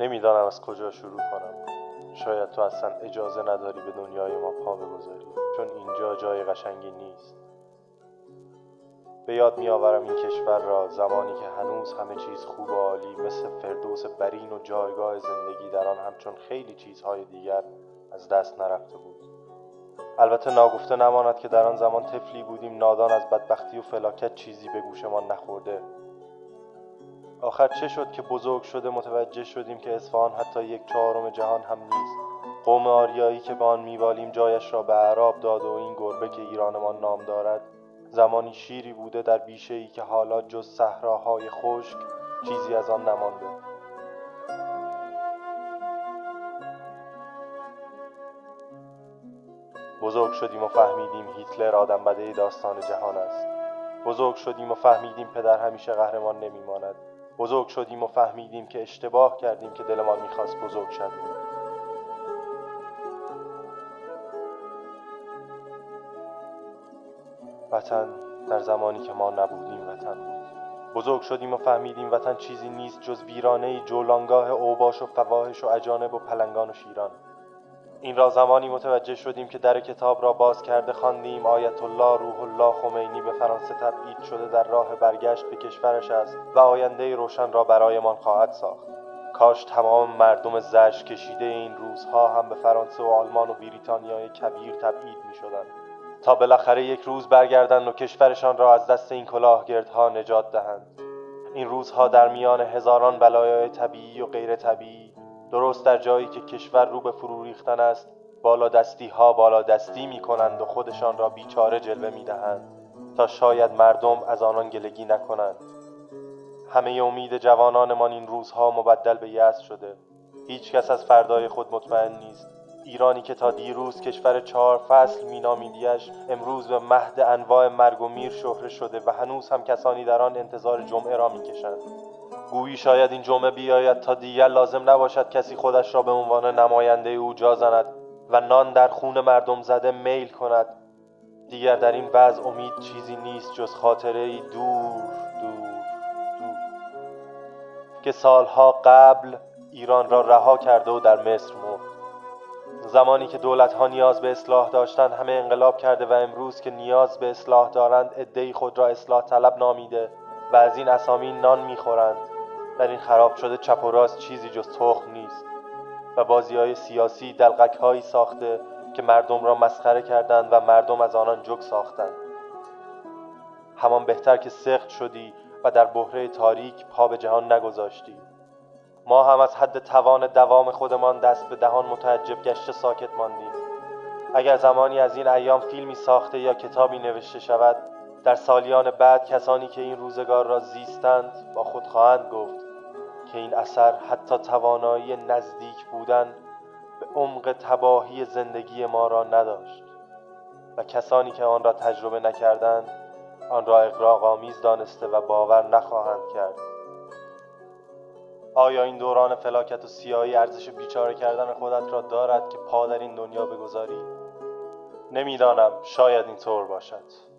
نمی‌دانم از کجا شروع کنم. شاید تو اصلا اجازه نداری به دنیای ما پا بگذاری چون اینجا جای قشنگی نیست. به یاد میآورم این کشور را زمانی که هنوز همه چیز خوب و عالی مثل فردوس برین و جایگاه زندگی در آن همچون خیلی چیزهای دیگر از دست نرفته بود. البته ناگفته نماند که در آن زمان طفلی بودیم نادان از بدبختی و فلاکت چیزی به گوشمان نخورده. آخر چه شد که بزرگ شده متوجه شدیم که اصفهان حتی یک چهارم جهان هم نیست؟ قوم آریایی که به آن میبالیم جایش را به عرب داد و این گربه که ایرانمان نام دارد زمانی شیری بوده در بیشه ای که حالا جز صحراهای خشک چیزی از آن نمانده. بزرگ شدیم و فهمیدیم هیتلر آدم بده داستان جهان است. بزرگ شدیم و فهمیدیم پدر همیشه قهرمان نمیماند. بزرگ شدیم و فهمیدیم که اشتباه کردیم که دلمان می‌خواست بزرگ شویم. وطن در زمانی که ما نبودیم وطن بود. بزرگ شدیم و فهمیدیم وطن چیزی نیست جز ویرانه جولانگاه اوباش و فواهش و اجانب و پلنگان و شیران. این را زمانی متوجه شدیم که در کتاب را باز کرده خواندیم. آیت الله روح الله خمینی به فرانسه تبعید شده در راه برگشت به کشورش است و آینده روشن را برایمان خواهد ساخت. کاش تمام مردم زش کشیده این روزها هم به فرانسه و آلمان و بریتانیای کبیر تبعید می شدند تا بالاخره یک روز برگردند و کشورشان را از دست این کلاهگردها نجات دهند. این روزها در میان هزاران بلایای طبیعی و غیر طبیعی درست در جایی که کشور رو به فرو ریختن است بالا دستی ها بالا دستی می کنند و خودشان را بیچاره جلوه می دهند تا شاید مردم از آنان گلگی نکنند. همه امید جوانانمان این روزها مبدل به یأس شده. هیچ کس از فردای خود مطمئن نیست. ایرانی که تا دیروز کشور چهار فصل مینامیدیش امروز به مهد انواع مرگ و میر شهره شده و هنوز هم کسانی در آن انتظار جمعه را می‌کشند. گویی شاید این جمعه بیاید تا دیگر لازم نباشد کسی خودش را به عنوان نماینده او جا زند و نان در خون مردم زده میل کند. دیگر در این وضع امید چیزی نیست جز خاطره ای دور دور دور. که سالها قبل ایران را رها کرده و در مصر مرد. زمانی که دولت ها نیاز به اصلاح داشتند همه انقلاب کرده و امروز که نیاز به اصلاح دارند عدهای خود را اصلاح طلب نامیده و از این اسامی نان می‌خورند. در این خراب شده چپ و راست چیزی جز تخم نیست. و بازی های سیاسی دلغک هایی ساخته که مردم را مسخره کردند و مردم از آنان جگ ساختند. همان بهتر که سخت شدی و در بحره تاریک پا به جهان نگذاشتی. ما هم از حد توان دوام خودمان دست به دهان متعجب گشته ساکت ماندیم. اگر زمانی از این ایام فیلمی ساخته یا کتابی نوشته شود در سالیان بعد کسانی که این روزگار را زیستند با خود خواهند گفت که این اثر حتی توانایی نزدیک بودن به عمق تباهی زندگی ما را نداشت و کسانی که آن را تجربه نکردند آن را اقراق‌آمیز دانسته و باور نخواهند کرد آیا این دوران فلاکت و سیاهی ارزش بیچاره کردن خودت را دارد که پا در این دنیا بگذاری؟ نمی‌دانم شاید این طور باشد